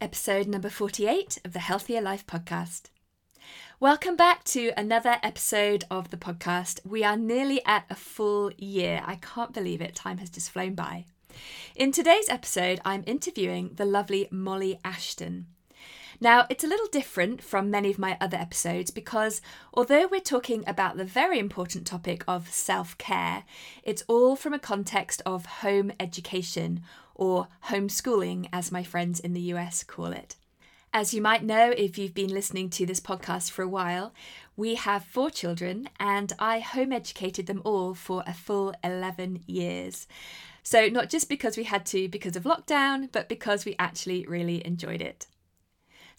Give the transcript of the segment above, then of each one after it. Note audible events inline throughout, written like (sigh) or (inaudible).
episode number 48 of the Healthier Life podcast. Welcome back to another episode of the podcast. We are nearly at a full year. I can't believe it. Time has just flown by. In today's episode, I'm interviewing the lovely Molly Ashton. Now, it's a little different from many of my other episodes because although we're talking about the very important topic of self care, it's all from a context of home education or homeschooling, as my friends in the US call it. As you might know if you've been listening to this podcast for a while, we have four children and I home educated them all for a full 11 years. So, not just because we had to because of lockdown, but because we actually really enjoyed it.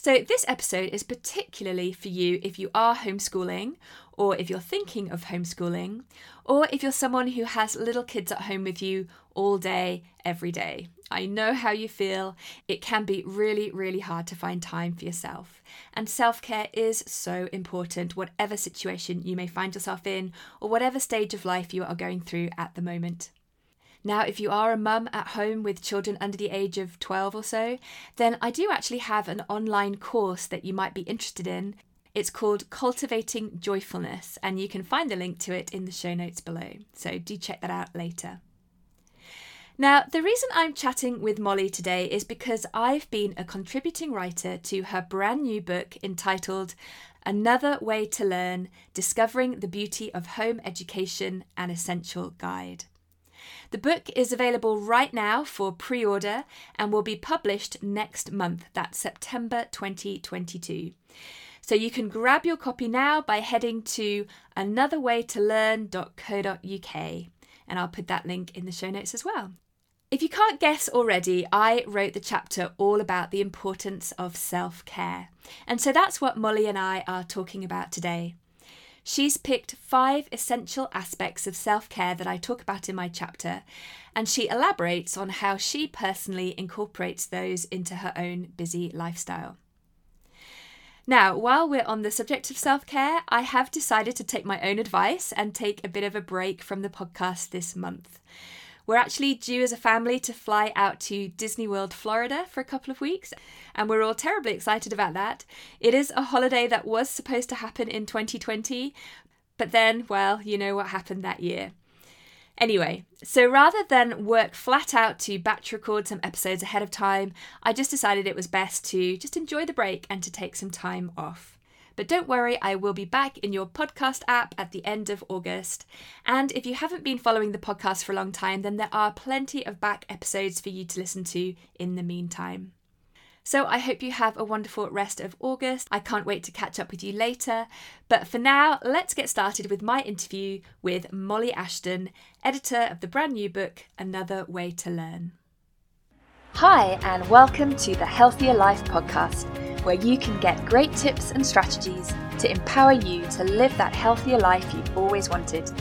So, this episode is particularly for you if you are homeschooling, or if you're thinking of homeschooling, or if you're someone who has little kids at home with you all day, every day. I know how you feel. It can be really, really hard to find time for yourself. And self care is so important, whatever situation you may find yourself in, or whatever stage of life you are going through at the moment. Now, if you are a mum at home with children under the age of 12 or so, then I do actually have an online course that you might be interested in. It's called Cultivating Joyfulness, and you can find the link to it in the show notes below. So do check that out later. Now, the reason I'm chatting with Molly today is because I've been a contributing writer to her brand new book entitled Another Way to Learn Discovering the Beauty of Home Education An Essential Guide. The book is available right now for pre order and will be published next month, that's September 2022. So you can grab your copy now by heading to anotherwaytolearn.co.uk, and I'll put that link in the show notes as well. If you can't guess already, I wrote the chapter all about the importance of self care. And so that's what Molly and I are talking about today. She's picked five essential aspects of self care that I talk about in my chapter, and she elaborates on how she personally incorporates those into her own busy lifestyle. Now, while we're on the subject of self care, I have decided to take my own advice and take a bit of a break from the podcast this month. We're actually due as a family to fly out to Disney World, Florida for a couple of weeks, and we're all terribly excited about that. It is a holiday that was supposed to happen in 2020, but then, well, you know what happened that year. Anyway, so rather than work flat out to batch record some episodes ahead of time, I just decided it was best to just enjoy the break and to take some time off. But don't worry, I will be back in your podcast app at the end of August. And if you haven't been following the podcast for a long time, then there are plenty of back episodes for you to listen to in the meantime. So I hope you have a wonderful rest of August. I can't wait to catch up with you later. But for now, let's get started with my interview with Molly Ashton, editor of the brand new book, Another Way to Learn. Hi, and welcome to the Healthier Life podcast where you can get great tips and strategies to empower you to live that healthier life you've always wanted.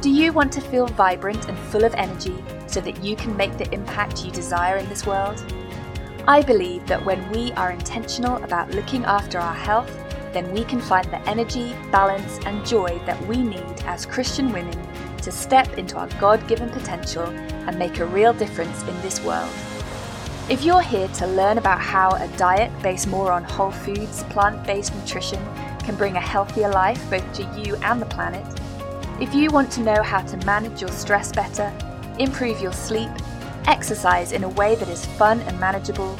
Do you want to feel vibrant and full of energy so that you can make the impact you desire in this world? I believe that when we are intentional about looking after our health, then we can find the energy, balance, and joy that we need as Christian women to step into our God given potential and make a real difference in this world. If you're here to learn about how a diet based more on whole foods, plant based nutrition can bring a healthier life both to you and the planet, if you want to know how to manage your stress better, improve your sleep, exercise in a way that is fun and manageable,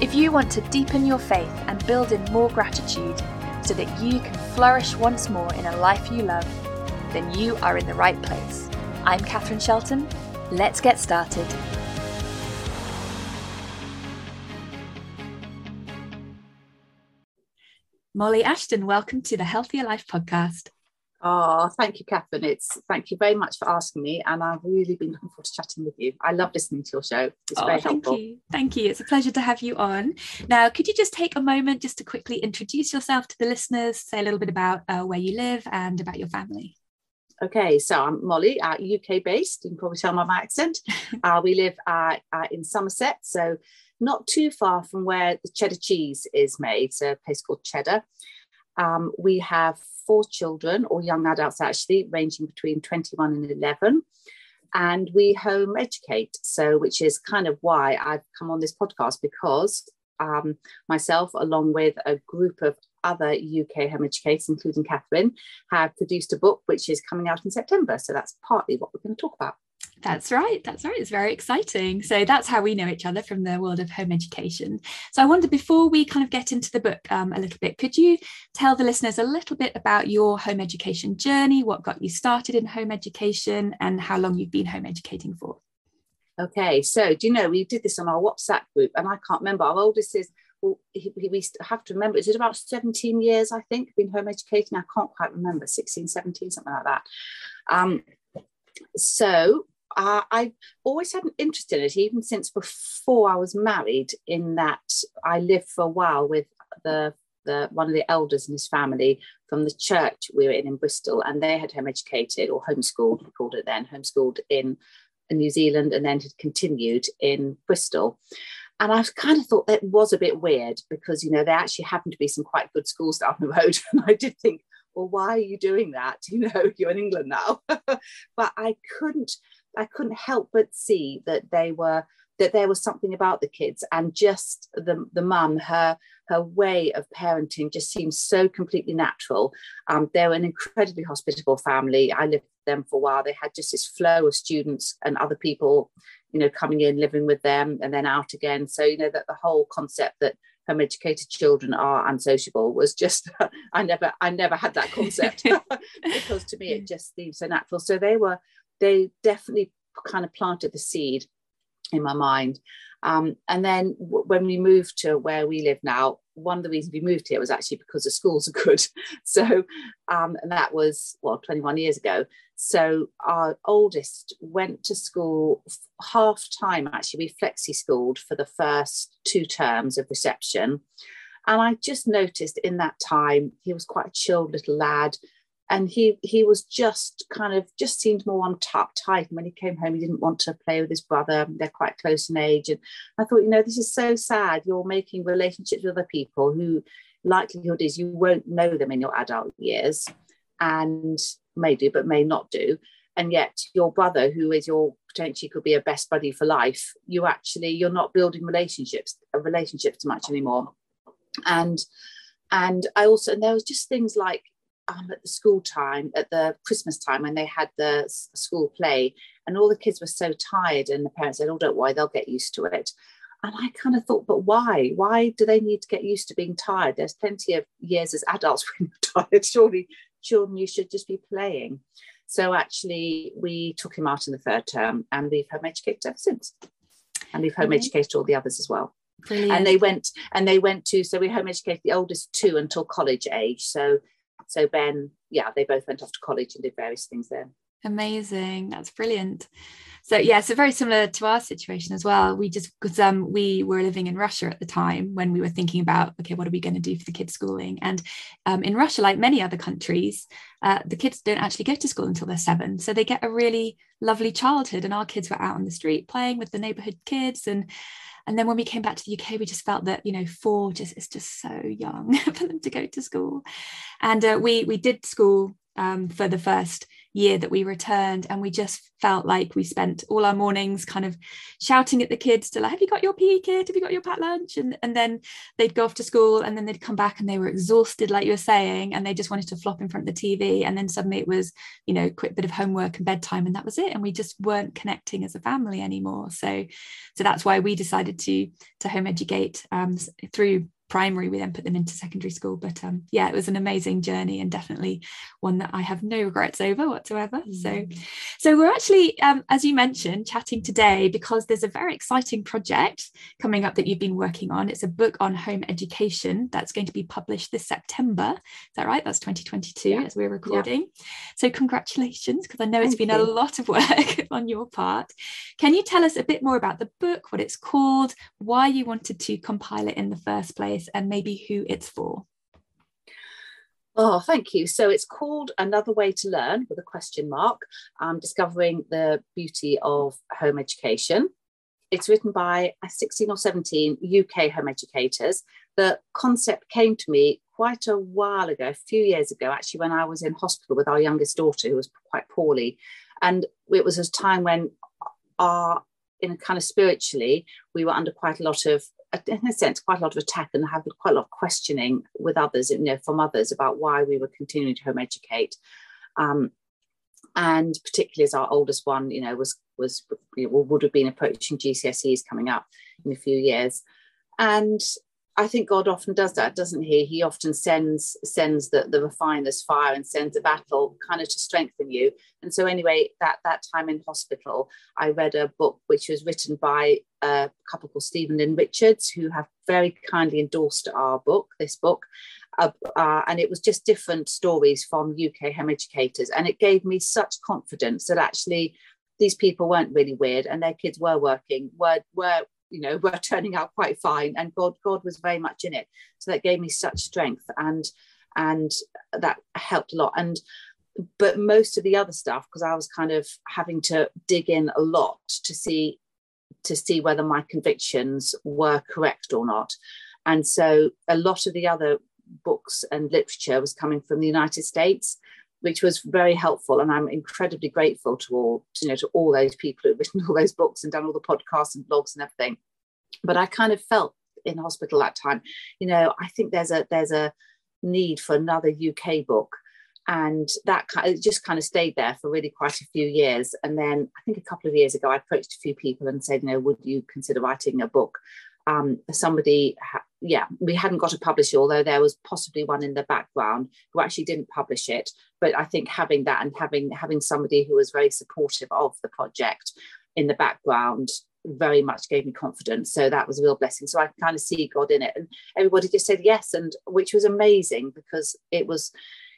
if you want to deepen your faith and build in more gratitude so that you can flourish once more in a life you love, then you are in the right place. I'm Catherine Shelton. Let's get started. Molly Ashton, welcome to the Healthier Life podcast. Oh, thank you, Catherine. It's thank you very much for asking me, and I've really been looking forward to chatting with you. I love listening to your show. It's oh, very thank helpful. you. Thank you. It's a pleasure to have you on. Now, could you just take a moment just to quickly introduce yourself to the listeners, say a little bit about uh, where you live and about your family? Okay, so I'm Molly, uh, UK based. You can probably tell by my accent. (laughs) uh, we live uh, uh, in Somerset, so not too far from where the cheddar cheese is made. so a place called Cheddar. Um, we have four children, or young adults actually, ranging between 21 and 11. And we home educate. So, which is kind of why I've come on this podcast because um, myself, along with a group of other UK home educators, including Catherine, have produced a book which is coming out in September. So that's partly what we're going to talk about. That's right. That's right. It's very exciting. So that's how we know each other from the world of home education. So I wonder before we kind of get into the book um, a little bit, could you tell the listeners a little bit about your home education journey, what got you started in home education, and how long you've been home educating for? Okay. So do you know we did this on our WhatsApp group, and I can't remember. Our oldest is well, he, we have to remember, is it about 17 years, I think, been home educating? I can't quite remember, 16, 17, something like that. Um, so uh, I've always had an interest in it, even since before I was married, in that I lived for a while with the, the one of the elders in his family from the church we were in in Bristol, and they had home educated or homeschooled, we called it then, homeschooled in, in New Zealand and then had continued in Bristol. And I kind of thought that was a bit weird because, you know, there actually happened to be some quite good schools down the road. (laughs) And I did think, well, why are you doing that? You know, (laughs) you're in England now. (laughs) but I couldn't, I couldn't help but see that they were that there was something about the kids and just the the mum her her way of parenting just seemed so completely natural. Um, they were an incredibly hospitable family. I lived with them for a while. They had just this flow of students and other people you know coming in living with them and then out again. So you know that the whole concept that home educated children are unsociable was just (laughs) i never i never had that concept. (laughs) (laughs) Because to me it just seemed so natural. So they were they definitely kind of planted the seed in my mind. Um, and then w- when we moved to where we live now, one of the reasons we moved here was actually because the schools are good. (laughs) So, um, and that was, well, 21 years ago. So our oldest went to school half time, actually, we flexi schooled for the first two terms of reception. And I just noticed in that time, he was quite a chilled little lad and he he was just kind of just seemed more on top tight and when he came home he didn't want to play with his brother. They're quite close in age. And i thought you know this is so sad. You're making relationships with other people who likelihood is you won't know them in your adult years and may do but may not do. And yet your brother who is your potentially could be a best buddy for life you actually you're not building relationships relationships much anymore. And and i also and there was just things like um, at the school time, at the Christmas time when they had the school play, and all the kids were so tired, and the parents said, "Oh, don't worry, they'll get used to it." And I kind of thought, but why? Why do they need to get used to being tired? There's plenty of years as adults (laughs) when you're tired. Surely, children, you should just be playing. So actually, we took him out in the third term, and we've home educated ever since. And we've home educated all the others as well. Brilliant. And they went and they went to so we home educated the oldest two until college age. So so Ben, yeah, they both went off to college and did various things there. Amazing. That's brilliant. So yeah, so very similar to our situation as well. We just because um we were living in Russia at the time when we were thinking about okay, what are we going to do for the kids' schooling? And um, in Russia, like many other countries, uh, the kids don't actually go to school until they're seven, so they get a really lovely childhood. And our kids were out on the street playing with the neighborhood kids and and then when we came back to the UK, we just felt that you know four just is just so young (laughs) for them to go to school, and uh, we we did school um, for the first year that we returned and we just felt like we spent all our mornings kind of shouting at the kids to like have you got your PE kit have you got your packed lunch? And, and then they'd go off to school and then they'd come back and they were exhausted like you were saying and they just wanted to flop in front of the TV and then suddenly it was you know quick bit of homework and bedtime and that was it and we just weren't connecting as a family anymore. So so that's why we decided to to home educate um, through primary we then put them into secondary school but um, yeah it was an amazing journey and definitely one that i have no regrets over whatsoever mm. so so we're actually um, as you mentioned chatting today because there's a very exciting project coming up that you've been working on it's a book on home education that's going to be published this september is that right that's 2022 yeah. as we're recording yeah. so congratulations because i know it's been you. a lot of (laughs) work on your part can you tell us a bit more about the book what it's called why you wanted to compile it in the first place and maybe who it's for. Oh, thank you. So it's called Another Way to Learn with a question mark, um, discovering the beauty of home education. It's written by 16 or 17 UK home educators. The concept came to me quite a while ago, a few years ago, actually, when I was in hospital with our youngest daughter who was quite poorly. And it was a time when our, in a kind of spiritually, we were under quite a lot of in a sense, quite a lot of attack and had quite a lot of questioning with others, you know, from others about why we were continuing to home educate. Um, and particularly as our oldest one, you know, was was you know, would have been approaching GCSEs coming up in a few years, and I think God often does that, doesn't he? He often sends sends the, the refiner's fire and sends a battle kind of to strengthen you. And so anyway, that that time in hospital, I read a book which was written by a couple called Stephen and Richards, who have very kindly endorsed our book, this book. Uh, uh, and it was just different stories from UK home educators. And it gave me such confidence that actually these people weren't really weird and their kids were working, were, were you know were turning out quite fine and god god was very much in it. So that gave me such strength and and that helped a lot. And but most of the other stuff because i was kind of having to dig in a lot to see to see whether my convictions were correct or not. And so a lot of the other books and literature was coming from the united states which was very helpful. And I'm incredibly grateful to all, to, you know, to all those people who've written all those books and done all the podcasts and blogs and everything. But I kind of felt in hospital that time, you know, I think there's a there's a need for another UK book. And that kind of, just kind of stayed there for really quite a few years. And then I think a couple of years ago, I approached a few people and said, you know, would you consider writing a book? Um, somebody yeah, we hadn't got a publisher, although there was possibly one in the background who actually didn't publish it. But I think having that and having having somebody who was very supportive of the project in the background very much gave me confidence. So that was a real blessing. So I kind of see God in it. And everybody just said yes, and which was amazing because it was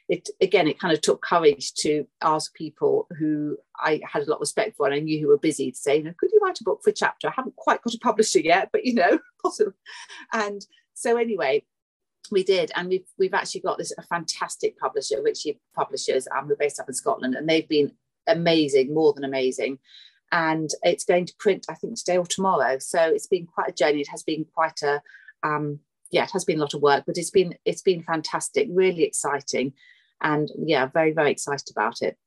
it again it kind of took courage to ask people who I had a lot of respect for and I knew who were busy to say, you know, could you write a book for a chapter? I haven't quite got a publisher yet, but you know, (laughs) possible. And so anyway, we did, and we've we've actually got this a fantastic publisher, Ritchie Publishers, um, we're based up in Scotland, and they've been amazing, more than amazing. And it's going to print, I think, today or tomorrow. So it's been quite a journey. It has been quite a um, yeah, it has been a lot of work, but it's been it's been fantastic, really exciting and yeah very very excited about it.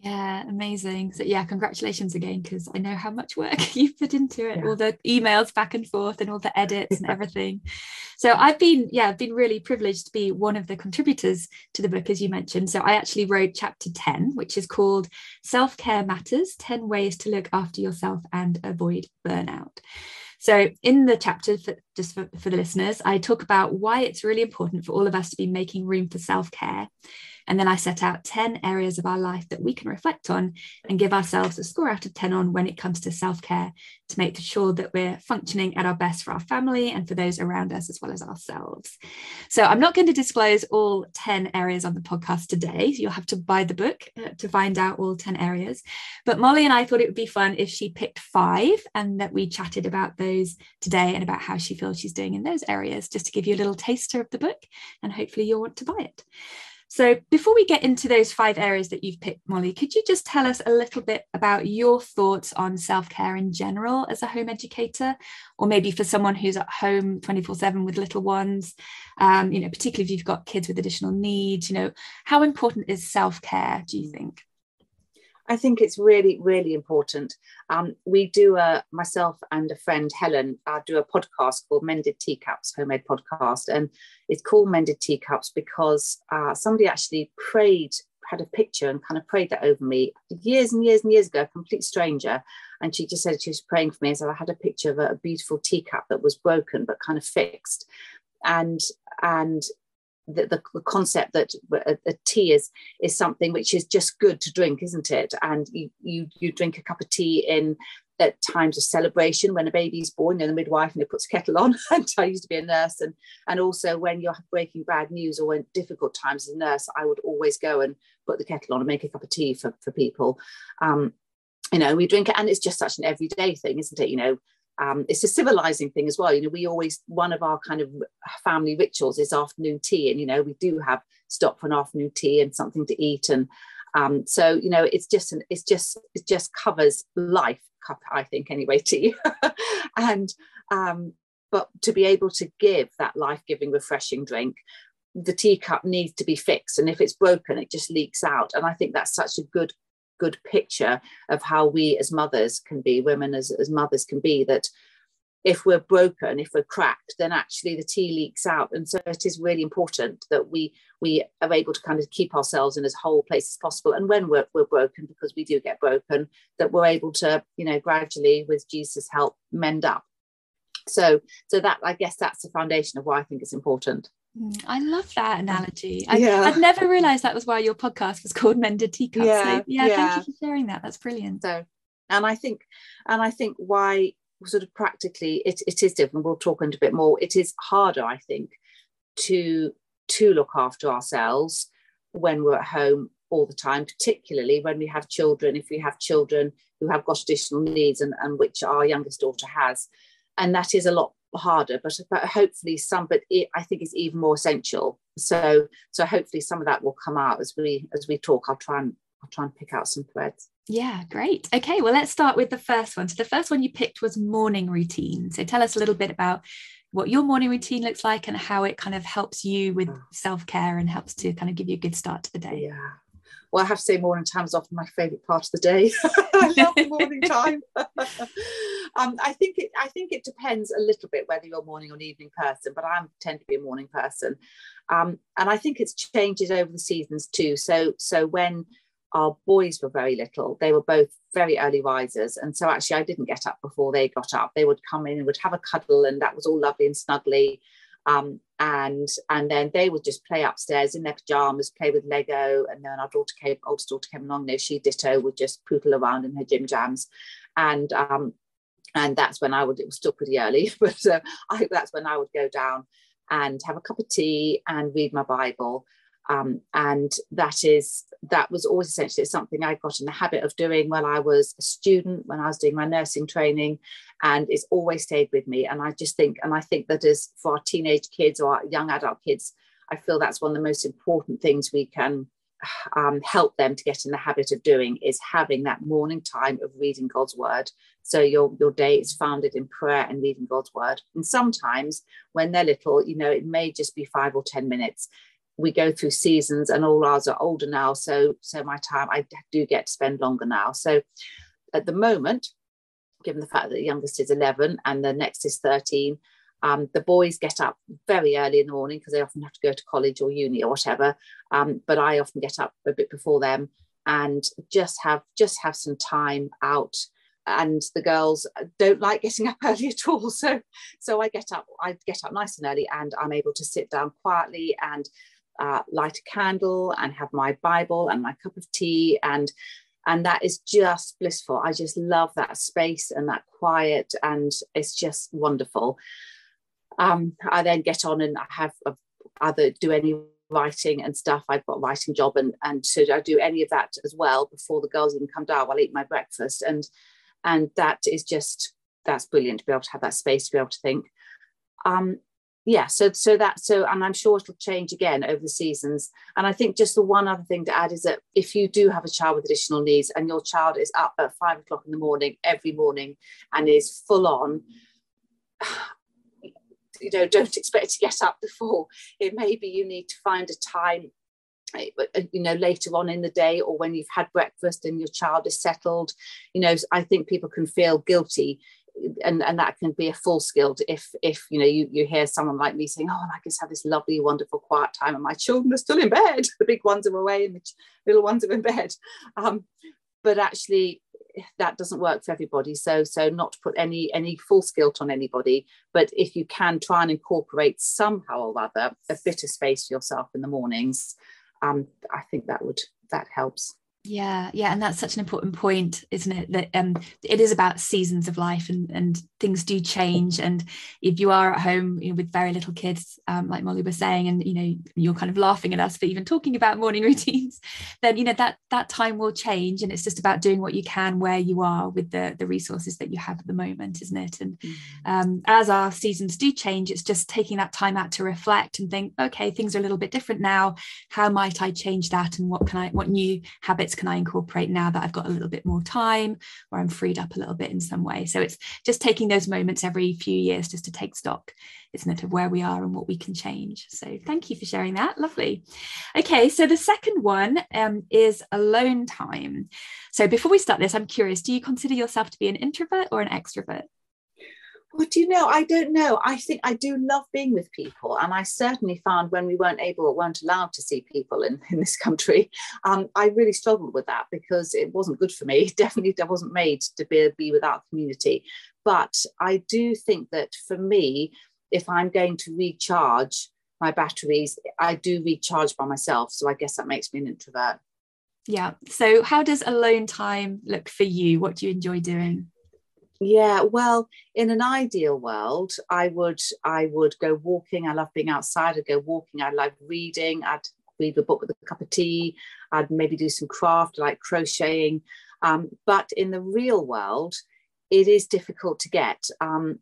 Yeah amazing. So yeah congratulations again because i know how much work (laughs) you've put into it yeah. all the emails back and forth and all the edits and everything. So i've been yeah i've been really privileged to be one of the contributors to the book as you mentioned. So i actually wrote chapter 10 which is called self-care matters 10 ways to look after yourself and avoid burnout so, in the chapter, for, just for, for the listeners, I talk about why it's really important for all of us to be making room for self care and then I set out 10 areas of our life that we can reflect on and give ourselves a score out of 10 on when it comes to self care to make sure that we're functioning at our best for our family and for those around us as well as ourselves. So I'm not going to disclose all 10 areas on the podcast today. You'll have to buy the book uh, to find out all 10 areas. But Molly and I thought it would be fun if she picked five and that we chatted about those today and about how she feels she's doing in those areas, just to give you a little taster of the book. And hopefully you'll want to buy it. So, before we get into those five areas that you've picked, Molly, could you just tell us a little bit about your thoughts on self care in general as a home educator, or maybe for someone who's at home 24 7 with little ones, um, you know, particularly if you've got kids with additional needs, you know, how important is self care, do you think? I think it's really, really important. Um, we do a myself and a friend Helen uh, do a podcast called Mended Teacups, homemade podcast, and it's called Mended Teacups because uh, somebody actually prayed, had a picture and kind of prayed that over me years and years and years ago, a complete stranger, and she just said she was praying for me. So I had a picture of a, a beautiful teacup that was broken but kind of fixed, and and the, the, the, concept that a, a, tea is is something which is just good to drink, isn't it? And you you you drink a cup of tea in at times of celebration when a baby's born and the midwife and it puts a kettle on. (laughs) And I used to be a nurse and and also when you're breaking bad news or in difficult times as a nurse I would always go and put the kettle on and make a cup of tea for, for people. Um, you know we drink it and it's just such an everyday thing isn't it? You know um, it's a civilizing thing as well. You know, we always one of our kind of family rituals is afternoon tea, and you know, we do have stop for an afternoon tea and something to eat, and um, so you know, it's just an, it's just it just covers life. Cup, I think anyway, tea, (laughs) and um, but to be able to give that life-giving, refreshing drink, the teacup needs to be fixed, and if it's broken, it just leaks out. And I think that's such a good good picture of how we as mothers can be women as, as mothers can be that if we're broken, if we're cracked, then actually the tea leaks out. And so it is really important that we we are able to kind of keep ourselves in as whole place as possible. And when we're, we're broken, because we do get broken, that we're able to, you know, gradually with Jesus' help mend up. So so that I guess that's the foundation of why I think it's important. Mm, I love that analogy. I, yeah. I'd never realized that was why your podcast was called Mended Teacups. Yeah, so, yeah, yeah, thank you for sharing that. That's brilliant. So, and I think, and I think why sort of practically it, it is different we'll talk into a bit more it is harder i think to to look after ourselves when we're at home all the time particularly when we have children if we have children who have got additional needs and, and which our youngest daughter has and that is a lot harder but, but hopefully some but it, i think it's even more essential so so hopefully some of that will come out as we as we talk i'll try and i'll try and pick out some threads yeah, great. Okay, well, let's start with the first one. So, the first one you picked was morning routine. So, tell us a little bit about what your morning routine looks like and how it kind of helps you with mm. self care and helps to kind of give you a good start to the day. Yeah. Well, I have to say, morning time is often my favourite part of the day. (laughs) I love the morning (laughs) time. (laughs) um, I think it. I think it depends a little bit whether you're a morning or an evening person, but I tend to be a morning person, um, and I think it's changes over the seasons too. So, so when our boys were very little. They were both very early risers. And so actually I didn't get up before they got up. They would come in and would have a cuddle and that was all lovely and snuggly. Um, and and then they would just play upstairs in their pajamas, play with Lego. And then our daughter came, oldest daughter came along, no, she ditto would just poodle around in her gym jams. And um, and that's when I would, it was still pretty early, (laughs) but uh, I, that's when I would go down and have a cup of tea and read my Bible. Um, and that is that was always essentially something I got in the habit of doing when I was a student, when I was doing my nursing training, and it's always stayed with me. And I just think, and I think that as for our teenage kids or our young adult kids, I feel that's one of the most important things we can um, help them to get in the habit of doing is having that morning time of reading God's word. So your your day is founded in prayer and reading God's word. And sometimes when they're little, you know, it may just be five or ten minutes we go through seasons and all ours are older now so so my time i do get to spend longer now so at the moment given the fact that the youngest is 11 and the next is 13 um, the boys get up very early in the morning because they often have to go to college or uni or whatever um, but i often get up a bit before them and just have just have some time out and the girls don't like getting (laughs) up early at all so so i get up i get up nice and early and i'm able to sit down quietly and uh, light a candle and have my Bible and my cup of tea and and that is just blissful. I just love that space and that quiet, and it's just wonderful. Um, I then get on and I have either do any writing and stuff. I've got a writing job, and and so I do any of that as well before the girls even come down. I'll eat my breakfast, and and that is just that's brilliant to be able to have that space to be able to think. Um, yeah so so that so and i'm sure it'll change again over the seasons and i think just the one other thing to add is that if you do have a child with additional needs and your child is up at five o'clock in the morning every morning and is full on you know don't expect to get up before. It may be you need to find a time eh, you know later on in the day or when you've had breakfast and your child is settled. You know i think people can feel guilty and and that can be a full skilled if if you know you you hear someone like me saying oh I just have this lovely wonderful quiet time and my children are still in bed. (laughs) The big ones are away and the little ones are in bed. Um, but actually that doesn't work for everybody. So so not to put any any false guilt on anybody but if you can try and incorporate somehow or other a bit of space for yourself in the mornings um, i think that would that helps yeah, yeah, and that's such an important point, isn't it? That um, it is about seasons of life, and and things do change. And if you are at home you know, with very little kids, um, like Molly was saying, and you know you're kind of laughing at us for even talking about morning (laughs) routines, then you know that that time will change, and it's just about doing what you can where you are with the the resources that you have at the moment, isn't it? And mm. um, as our seasons do change, it's just taking that time out to reflect and think, okay, things are a little bit different now. How might I change that, and what can I, what new habits can I incorporate now that I've got a little bit more time or I'm freed up a little bit in some way? So it's just taking those moments every few years just to take stock, isn't it, of where we are and what we can change. So thank you for sharing that. Lovely. Okay, so the second one um, is alone time. So before we start this, I'm curious do you consider yourself to be an introvert or an extrovert? Well, do you know? I don't know. I think I do love being with people, and I certainly found when we weren't able or weren't allowed to see people in, (laughs) in this country, um, I really struggled with that because it wasn't good for me. (laughs) Definitely, I wasn't made to be, be without community. But I do think that for me, if I'm going to recharge my batteries, I do recharge by myself. So I guess that makes me an introvert. Yeah. So how does alone time look for you? What do you enjoy doing? Yeah, well, in an ideal world, I would I would go walking. I love being outside. I'd go walking. I like reading. I'd read a book with a cup of tea. I'd maybe do some craft, like crocheting. Um, but in the real world, it is difficult to get. Um,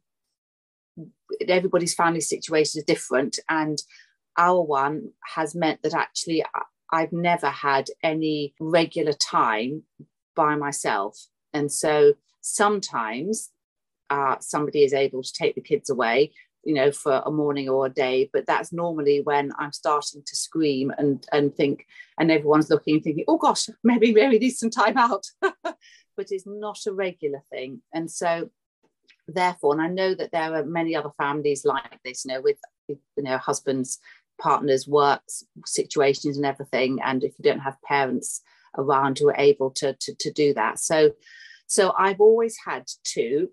everybody's family situation is different, and our one has meant that actually I've never had any regular time by myself, and so sometimes uh, somebody is able to take the kids away you know for a morning or a day but that's normally when i'm starting to scream and and think and everyone's looking and thinking oh gosh (laughs) maybe maybe need some time out. (laughs) But it's not a regular thing. And so therefore and i know that there are many other families like this you know with you know husbands partners works situations and everything and if you don't have parents around who are able to to, to do that. So so I've always had to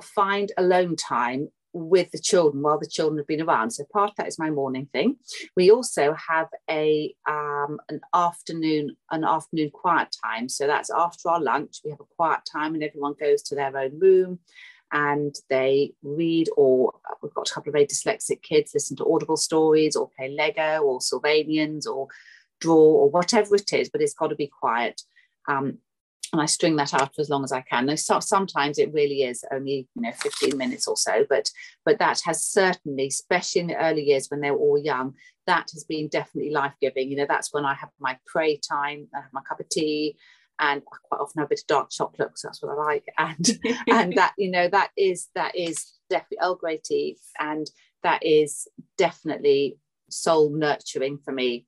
find alone time with the children while the children have been around. So part of that is my morning thing. We also have a um, an afternoon an afternoon quiet time. So that's after our lunch. We have a quiet time, and everyone goes to their own room, and they read. Or we've got a couple of very dyslexic kids listen to audible stories, or play Lego, or Sylvanians, or draw, or whatever it is. But it's got to be quiet. Um, and I string that out for as long as I can. So sometimes it really is only you know 15 minutes or so, but but that has certainly, especially in the early years when they were all young, that has been definitely life giving. You know, that's when I have my pray time, I have my cup of tea, and I quite often have a bit of dark chocolate because that's what I like. (laughs) And and that you know that is that is definitely Earl Grey tea, and that is definitely soul nurturing for me.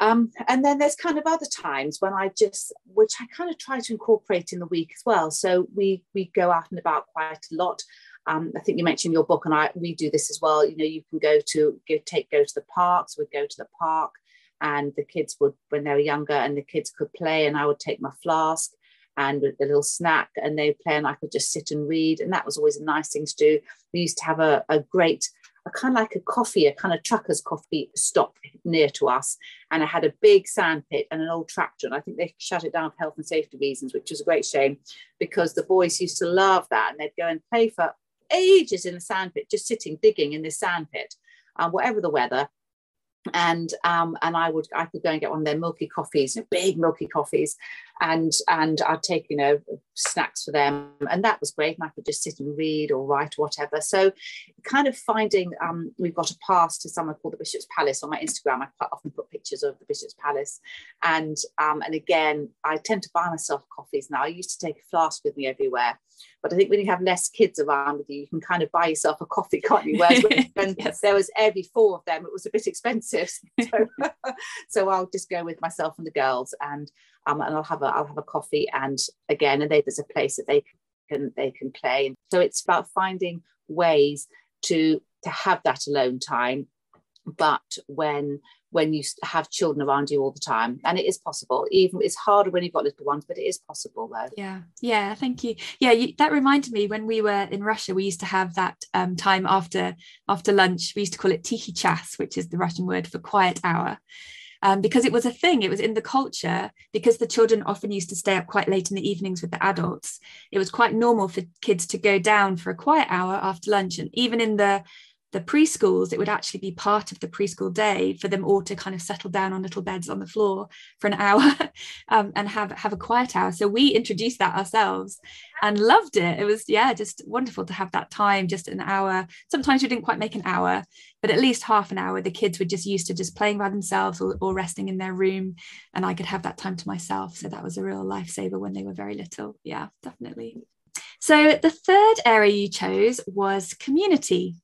Um, and then there's kind of other times when I just, which I kind of try to incorporate in the week as well. So we we go out and about quite a lot. Um, I think you mentioned your book, and I we do this as well. You know, you can go to go take go to the parks. We'd go to the park, and the kids would when they were younger, and the kids could play, and I would take my flask and a little snack, and they play, and I could just sit and read, and that was always a nice thing to do. We used to have a, a great a kind of like a coffee, a kind of trucker's coffee stop near to us. And I had a big sandpit and an old tractor. And I think they shut it down for health and safety reasons, which was a great shame because the boys used to love that. And they'd go and play for ages in the sandpit, just sitting, digging in this sandpit, um, whatever the weather and um, and I would I could go and get one of their milky coffees, big milky coffees, and and I'd take you know snacks for them, and that was great. And I could just sit and read or write or whatever. So, kind of finding um, we've got a pass to somewhere called the Bishop's Palace on my Instagram. I quite often put pictures of the Bishop's Palace, and um, and again I tend to buy myself coffees now. I used to take a flask with me everywhere, but I think when you have less kids around with you, you can kind of buy yourself a coffee, can't you? Whereas when (laughs) yes. there was every four of them, it was a bit expensive. (laughs) So, (laughs) so I'll just go with myself and the girls, and um, and I'll have a I'll have a coffee, and again, and they, there's a place that they can they can play. So it's about finding ways to to have that alone time, but when when you have children around you all the time and it is possible. Even it's harder when you've got little ones but it is possible though. Yeah. Yeah thank you. Yeah you, that reminded me when we were in russia we used to have that um, time after after lunch. We used to call it tikhiy chas which is the russian word for quiet hour um, because it was a thing. It was in the culture because the children often used to stay up quite late in the evenings with the adults. It was quite normal for kids to go down for a quiet hour after lunch. And even in the the preschools, it would actually be part of the preschool day for them all to kind of settle down on little beds on the floor for an (laughs) hour um, and have have a quiet hour. So we introduced that ourselves and loved it. It was yeah, just wonderful to have that time, just an hour. Sometimes we didn't quite make an hour, but at least half an hour. The kids were just used to just playing by themselves or, or resting in their room, and I could have that time to myself. So that was a real lifesaver when they were very little. Yeah, definitely. So the third area you chose was community.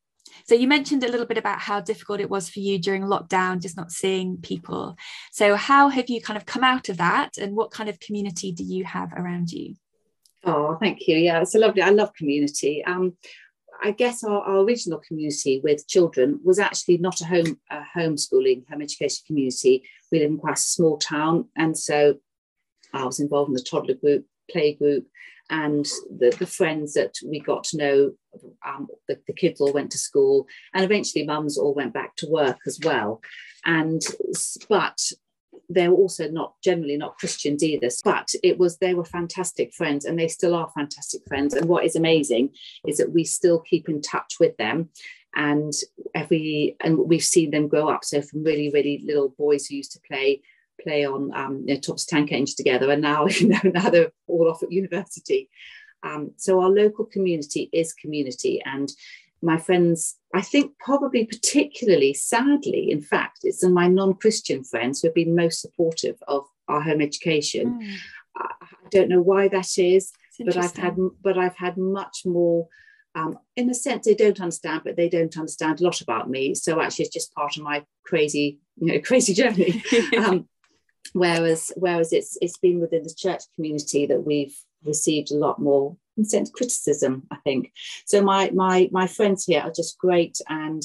So you mentioned a little bit about how difficult it was for you during lockdown, just not seeing people. So how have you kind of come out of that and what kind of community do you have around you? Oh, thank you. Yeah, it's a lovely. I love community. Um, I guess our, our, original community with children was actually not a home a homeschooling home education community. We live in quite a small town, and so I was involved in the toddler group, play group, and the, the friends that we got to know. Um, the, the kids all went to school, and eventually mums all went back to work as well. And but they were also not generally not Christians either, but it was they were fantastic friends and they still are fantastic friends. And what is amazing is that we still keep in touch with them and every and we've seen them grow up. So from really, really little boys who used to play play on um, you know, Thomas Tank Engine together, and now (laughs) you know now they're all off at university. Um, so our local community is community, and my friends, I think probably particularly sadly, in fact, it's my non-Christian friends who have been most supportive of our home education. Mm. I don't know why that is, but I've had but I've had much more. Um, in a sense, they don't understand, but they don't understand a lot about me. So actually, it's just part of my crazy, you know, (laughs) crazy journey. (laughs) um, whereas, whereas it's it's been within the church community that we've received a lot more sense criticism i think. So my my my friends here are just great and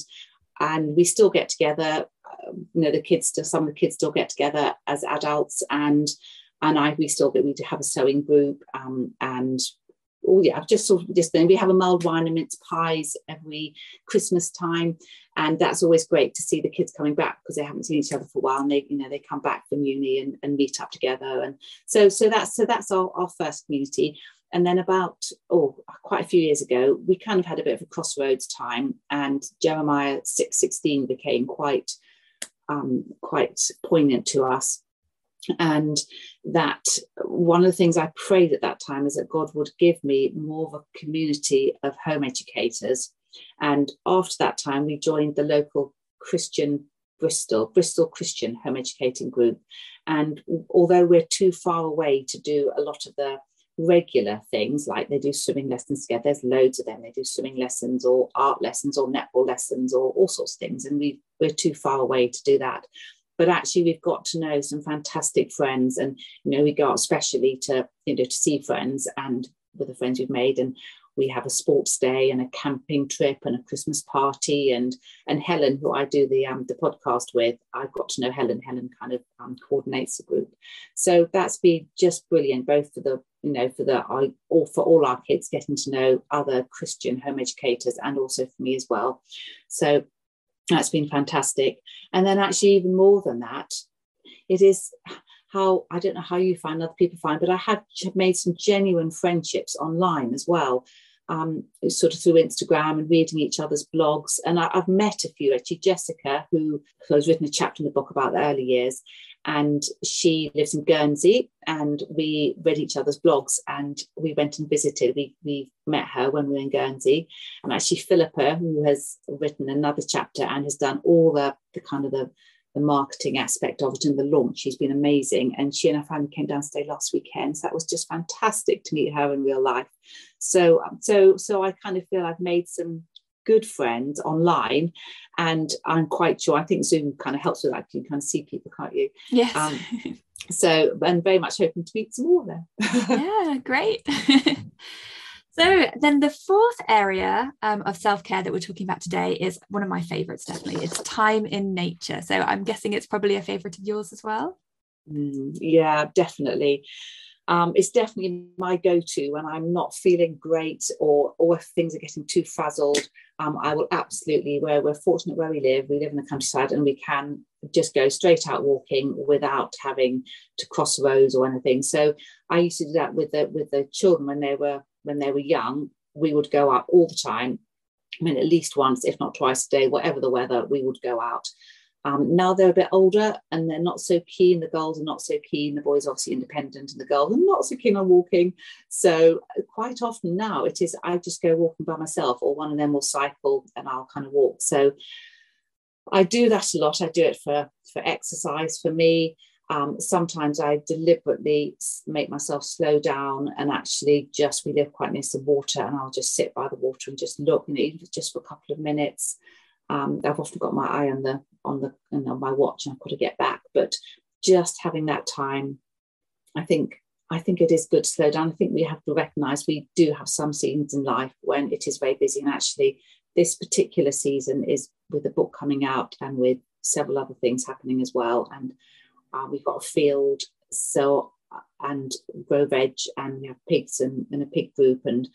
and we still get together um, you know the kids still some of the kids still get together as adults and and i we still we do have a sewing group um, and oh yeah I've just sort of just then we have a mulled wine and mince pies every christmas time. And that's always great to see the kids coming back because they haven't seen each other for a while and they you know they come back from uni and, and meet up together. And so so that's so that's our, our first community. And then about oh quite a few years ago we kind of had a bit of a crossroads time and jeremiah 616 became quite um, quite poignant to us and that one of the things i prayed at that time is that god would give me more of a community of home educators and after that time we joined the local christian bristol bristol christian home educating group and although we're too far away to do a lot of the regular things like they do swimming lessons together. There's loads of them. They do swimming lessons or art lessons or netball lessons or all sorts of things. And we we're too far away to do that. But actually, we've got to know some fantastic friends, and you know, we go out especially to you know to see friends and with the friends we've made, and we have a sports day and a camping trip and a Christmas party and and Helen, who I do the um, the podcast with, I've got to know Helen. Helen kind of um, coordinates the group, so that's been just brilliant, both for the you know for the I or for all our kids getting to know other Christian home educators and also for me as well. So that's been fantastic. And then actually even more than that, it is how I don't know how you find other people find, but I have made some genuine friendships online as well um, sort of through Instagram and reading each other's blogs. And I, have met a few, actually, Jessica, who, who has written a chapter in the book about the early years. And she lives in Guernsey, and we read each other's blogs and we went and visited. We, we met her when we were in Guernsey. And actually, Philippa, who has written another chapter and has done all the, the kind of the the marketing aspect of it and the launch. She's been amazing. And she and her family came down to stay last weekend. So that was just fantastic to meet her in real life. So, um, so, so I kind of feel I've made some good friends online and I'm quite sure I think Zoom kind of helps with that. You can kind of see people, can't you? Yes. Um, (laughs) so and very much hoping to meet some more there. (laughs) yeah, great. (laughs) So then the fourth area um, of self-care that we're talking about today is one of my favorites, definitely. It's time in nature. So I'm guessing it's probably a favorite of yours as well. Mm, yeah, definitely. Um, it's definitely my go-to when I'm not feeling great or or if things are getting too frazzled. Um, I will absolutely. Where we're fortunate where we live, we live in the countryside, and we can just go straight out walking without having to cross roads or anything. So I used to do that with the with the children when they were when they were young, we would go out all the time. I mean, at least once, if not twice a day, whatever the weather, we would go out. Um, now they're a bit older and they're not so keen. The girls are not so keen. The boys obviously independent, and the girls are not so keen on walking. So quite often now it is I just go walking by myself, or one of them will cycle and I'll kind of walk. So I do that a lot. I do it for for exercise for me. Um, sometimes I deliberately make myself slow down and actually just we live quite near some water and I'll just sit by the water and just look, you know, just for a couple of minutes. Um, I've often got my eye on the on the on my watch and I've got to get back, but just having that time, I think I think it is good to slow down. I think we have to recognize we do have some seasons in life when it is very busy. And actually, this particular season is with the book coming out and with several other things happening as well. And uh, we've got a field, so and grow veg, and we have pigs and, and a pig group and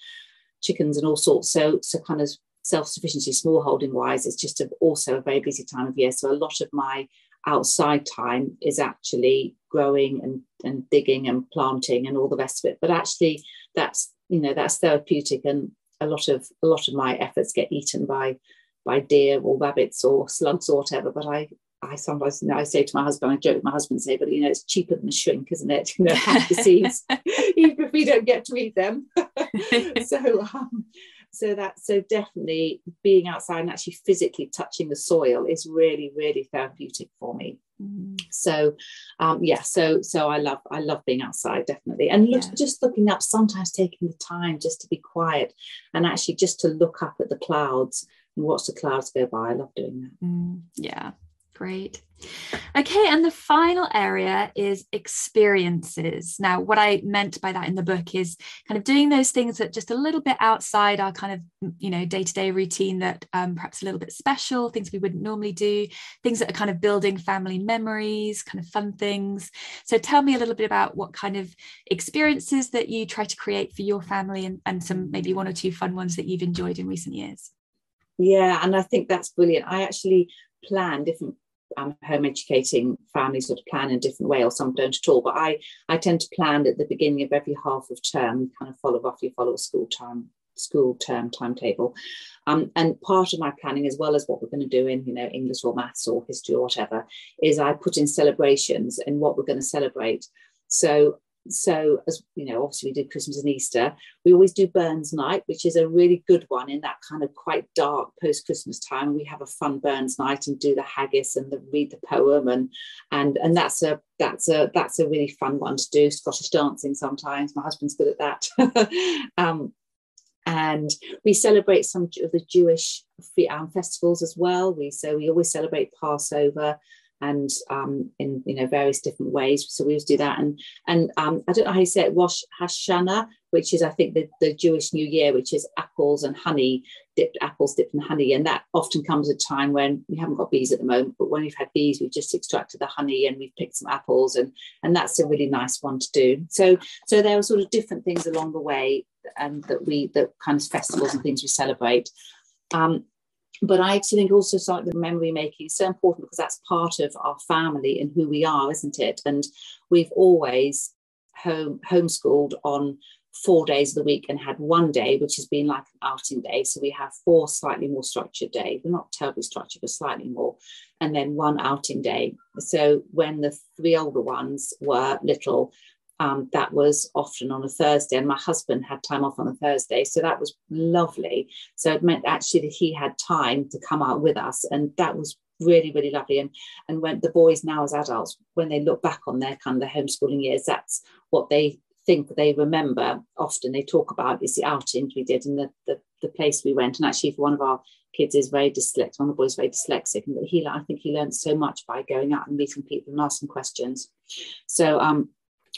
chickens and all sorts. So, so kind of self-sufficiency, small holding wise, it's just a, also a very busy time of year. So a lot of my outside time is actually growing and, and digging and planting and all the rest of it. But actually, that's you know that's therapeutic, and a lot of a lot of my efforts get eaten by by deer or rabbits or slugs or whatever. But I I sometimes you know, I say to my husband, I joke with my husband, say, but you know, it's cheaper than a shrink, isn't it? (laughs) You know, (laughs) half the seeds, even if we don't get to eat them. (laughs) so um, so that so definitely being outside and actually physically touching the soil is really really therapeutic for me. Mm. so um yeah so so i love i love being outside definitely. And look, yeah. just looking up sometimes taking the time just to be quiet and actually just to look up at the clouds and watch the clouds go by. I love doing that. Mm, yeah Great. Okay, and the final area is experiences. Now, what I meant by that in the book is kind of doing those things that just a little bit outside our kind of, you know, day to day routine that um, perhaps a little bit special, things we wouldn't normally do, things that are kind of building family memories, kind of fun things. So, tell me a little bit about what kind of experiences that you try to create for your family and, and some maybe one or two fun ones that you've enjoyed in recent years. Yeah, and I think that's brilliant. I actually plan different um, home educating families of plan in a different way, or some don't at all. But I I tend to plan at the beginning of every half of term, kind of follow roughly follow a school time school term timetable. Um, and part of my planning, as well as what we're going to do in you know English or maths or history or whatever, is I put in celebrations and what we're going to celebrate. So so as you know obviously we did christmas and easter. We always do burns night which is a really good one in that kind of quite dark post christmas time. We have a fun burns night and do the haggis and the, read the poem and and and that's a that's a that's a really fun one to do. Scottish dancing sometimes. My husband's good at that. (laughs) Um, and we celebrate some of the jewish um, festivals as well. We so we always celebrate passover and um, in you know various different ways. So we always do that, and and um, I don't know how you say it, Rosh Hashanah, which is I think the, the Jewish New Year, which is apples and honey, dipped apples dipped in honey, and that often comes at a time when we haven't got bees at the moment, but when we've had bees, we've just extracted the honey and we've picked some apples, and and that's a really nice one to do. So so there are sort of different things along the way, and um, that we that kind of festivals and things we celebrate. Um, but I actually think also something the memory making is so important because that's part of our family and who we are, isn't it? And we've always home homeschooled on four days of the week and had one day which has been like an outing day so we have four slightly more structured days we're not terribly structured but slightly more and then one outing day so when the three older ones were little um, that was often on a Thursday, and my husband had time off on a Thursday, so that was lovely. So it meant actually that he had time to come out with us, and that was really really lovely. And and when the boys now as adults, when they look back on their kind of their homeschooling years, that's what they think they remember. Often they talk about is the outings we did and the, the the place we went. And actually, for one of our kids is very dyslexic, one of the boys very dyslexic, and he I think he learned so much by going out and meeting people and asking questions. So um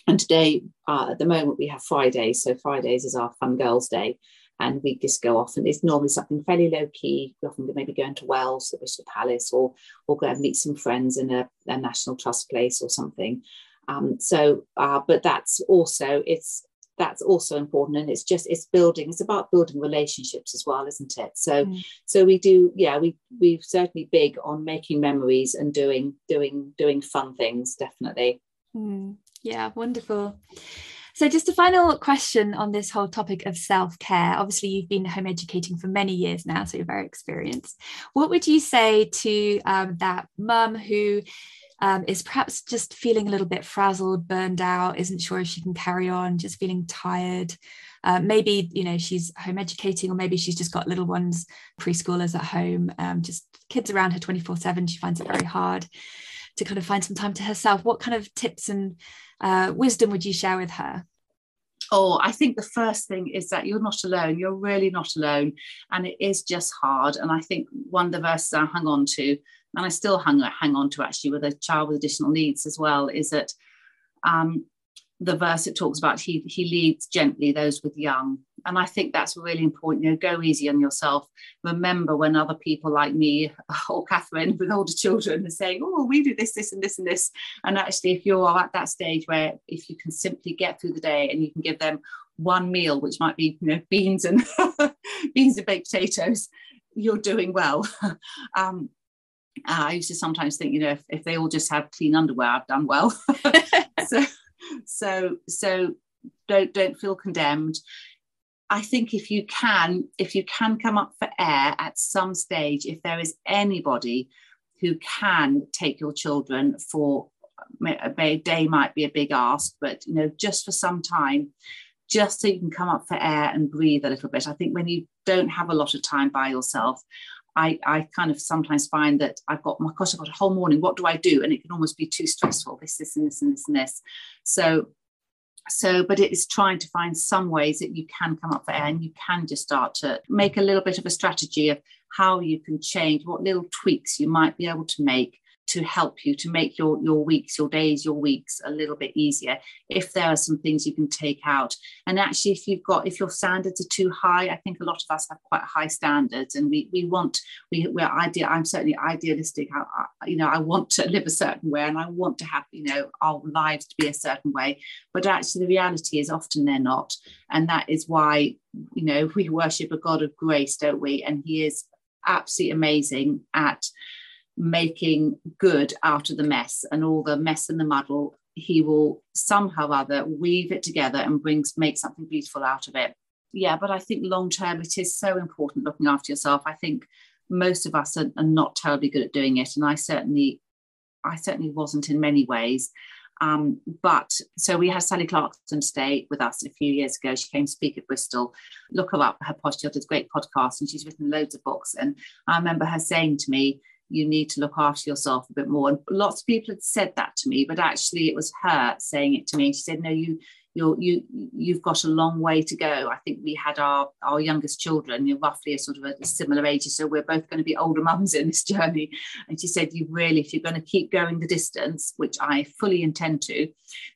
and today, uh, at the moment, we have Fridays. So Fridays is our Fun Girls Day, and we just go off, and it's normally something fairly low key. We often maybe go into Wells, the Bishop's Palace, or or go and meet some friends in a, a National Trust place or something. Um, so, uh, but that's also it's that's also important and it's just it's building it's about building relationships as well isn't it so mm. so we do yeah we we're certainly big on making memories and doing doing doing fun things definitely mm. Yeah, wonderful. So, just a final question on this whole topic of self care. Obviously, you've been home educating for many years now, so you're very experienced. What would you say to um, that mum who um, is perhaps just feeling a little bit frazzled, burned out, isn't sure if she can carry on, just feeling tired? Uh, maybe you know she's home educating, or maybe she's just got little ones, preschoolers at home, um, just kids around her 24 7. She finds it very hard to kind of find some time to herself. What kind of tips and uh, wisdom would you share with her? Oh, I think the first thing is that you're not alone. You're really not alone. And it is just hard. And I think one of the verses I hung on to, and I still hang, hang on to actually with a child with additional needs as well, is that um, the verse it talks about he he leads gently those with young and i think that's really important you know go easy on yourself. Remember when other people like me (laughs) or catherine with older children are saying oh we do this this and this and this. And actually if you're at that stage where if you can simply get through the day and you can give them one meal which might be you know beans and (laughs) beans and baked potatoes you're doing well. (laughs) Um, I used to sometimes think, you know, if, if they all just have clean underwear, I've done well. so so so don't don't feel condemned i think if you can if you can come up for air at some stage if there is anybody who can take your children for a day might be a big ask but you know just for some time just so you can come up for air and breathe a little bit i think when you don't have a lot of time by yourself I, I kind of sometimes find that I've got, my gosh, I've got a whole morning. What do I do? And it can almost be too stressful. This, this, and this, and this, and this. So, so, but it is trying to find some ways that you can come up for air and you can just start to make a little bit of a strategy of how you can change, what little tweaks you might be able to make to help you to make your your weeks your days your weeks a little bit easier if there are some things you can take out. And actually if you've got if your standards are too high i think a lot of us have quite high standards and we we want we we're ideal i'm certainly idealistic. I, I, you know i want to live a certain way and i want to have you know our lives to be a certain way. But actually the reality is often they're not. And that is why you know (laughs) we worship a god of grace don't we? And he is absolutely amazing at making good out of the mess and all the mess and the muddle he will somehow other weave it together and brings make something beautiful out of it yeah but i think long term it is so important looking after yourself i think most of us are, are not terribly good at doing it and i certainly i certainly wasn't in many ways um, but so we had Sally Clarkson stay with us a few years ago. She came to speak at Bristol. Look her up, her posture does great podcast, and she's written loads of books. And I remember her saying to me, you need to look after yourself a bit more. And lots of people had said that to me, but actually it was her saying it to me. She said, No, you you're you you've got a long way to go. I think we had our our youngest children, you're roughly a sort of a similar age, so we're both going to be older mums in this (laughs) journey. And she said, you really, if you're going to keep going the distance, which I fully intend to,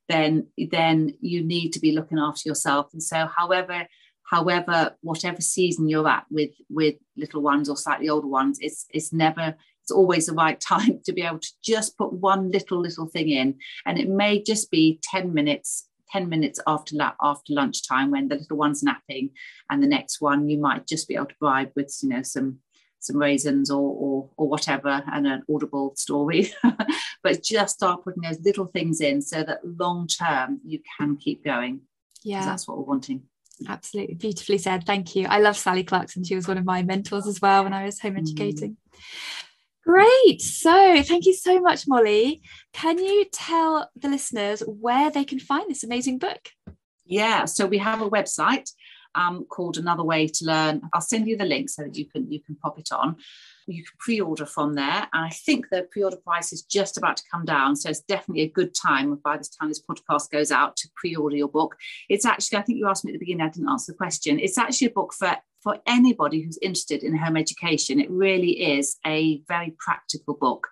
then then you need to be looking after yourself. And so, however however whatever season you're at with with little ones or slightly older ones it's it's never it's always the right time (laughs) to be able to just put one little little thing in. And it may just be 10 minutes 10 minutes after after lunchtime when the little one's napping and the next one you might just be able to bribe with you know some some raisins or or, or whatever and an audible story. (laughs) But just start putting those little things in so that long term you can keep going. Yeah. that's what we're wanting. Absolutely. Beautifully said. Thank you. I love sally clarkson. She was one of my mentors as well when i was home mm. educating. mm. Great. So, thank you so much, Molly. Can you tell the listeners where they can find this amazing book? Yeah, so we have a website um, called Another Way to Learn. I'll send you the link so that you can you can pop it on. You can pre-order from there, and I think the pre-order price is just about to come down. So it's definitely a good time by the time this podcast goes out to pre-order your book. It's actually, I think you asked me at the beginning, I didn't answer the question. It's actually a book for for anybody who's interested in home education. It really is a very practical book.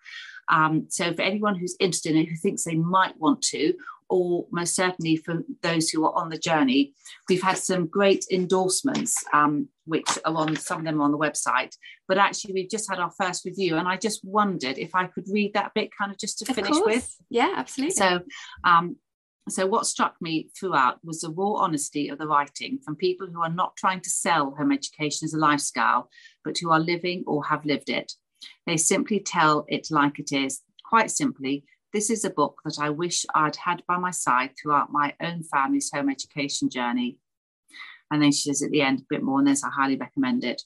Um, so, for anyone who's interested in it, who thinks they might want to, or most certainly for those who are on the journey, we've had some great endorsements, um, which are on some of them on the website. But actually, we've just had our first review, and I just wondered if I could read that bit, kind of just to of finish course. with. Yeah, absolutely. So, um, so, what struck me throughout was the raw honesty of the writing from people who are not trying to sell home education as a lifestyle, but who are living or have lived it. They simply tell it like it is. Quite simply, this is a book that I wish I'd had by my side throughout my own family's home education journey. And then she says at the end a bit more, and then I highly recommend it.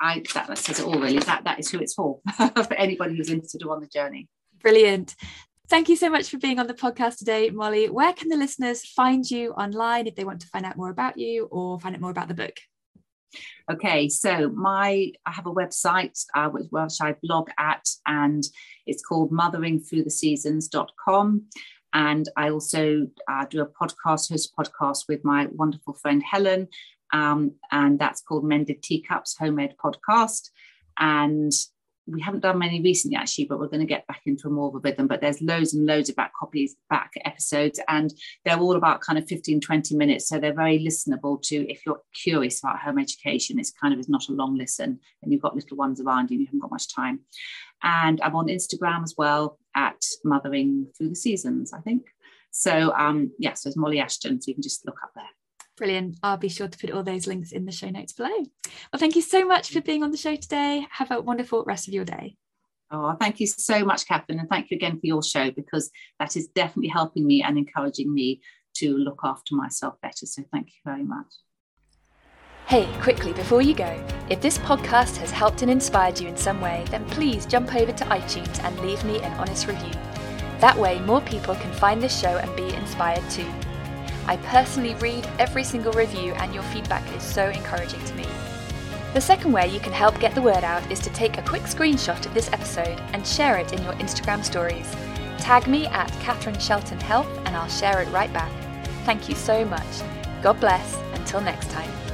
I that, that says it all really. That that is who it's for, (laughs) for anybody who's interested or on the journey. Brilliant. Thank you so much for being on the podcast today, Molly. Where can the listeners find you online if they want to find out more about you or find out more about the book? Okay, so my I have a website uh, which, I blog at, and it's called motheringthroughtheseasons.com. And I also uh, do a podcast, host a podcast with my wonderful friend Helen, um, and that's called Mended Teacups Homemade Podcast. And we haven't done many recently actually, but we're going to get back into a more of a rhythm. But there's loads and loads of back copies, back episodes, and they're all about kind of 15, 20 minutes. So they're very listenable to if you're curious about home education. It's kind of is not a long listen and you've got little ones around you, and you haven't got much time. And I'm on Instagram as well at Mothering Through the Seasons, I think. So um, yes, yeah, so it's Molly Ashton. So you can just look up there. Brilliant. I'll be sure to put all those links in the show notes below. Well, thank you so much for being on the show today. Have a wonderful rest of your day. Oh, thank you so much, Catherine. And thank you again for your show because that is definitely helping me and encouraging me to look after myself better. So thank you very much. Hey, quickly before you go, if this podcast has helped and inspired you in some way, then please jump over to iTunes and leave me an honest review. That way, more people can find this show and be inspired too. I personally read every single review, and your feedback is so encouraging to me. The second way you can help get the word out is to take a quick screenshot of this episode and share it in your Instagram stories. Tag me at Catherine Shelton Health and I'll share it right back. Thank you so much. God bless. Until next time.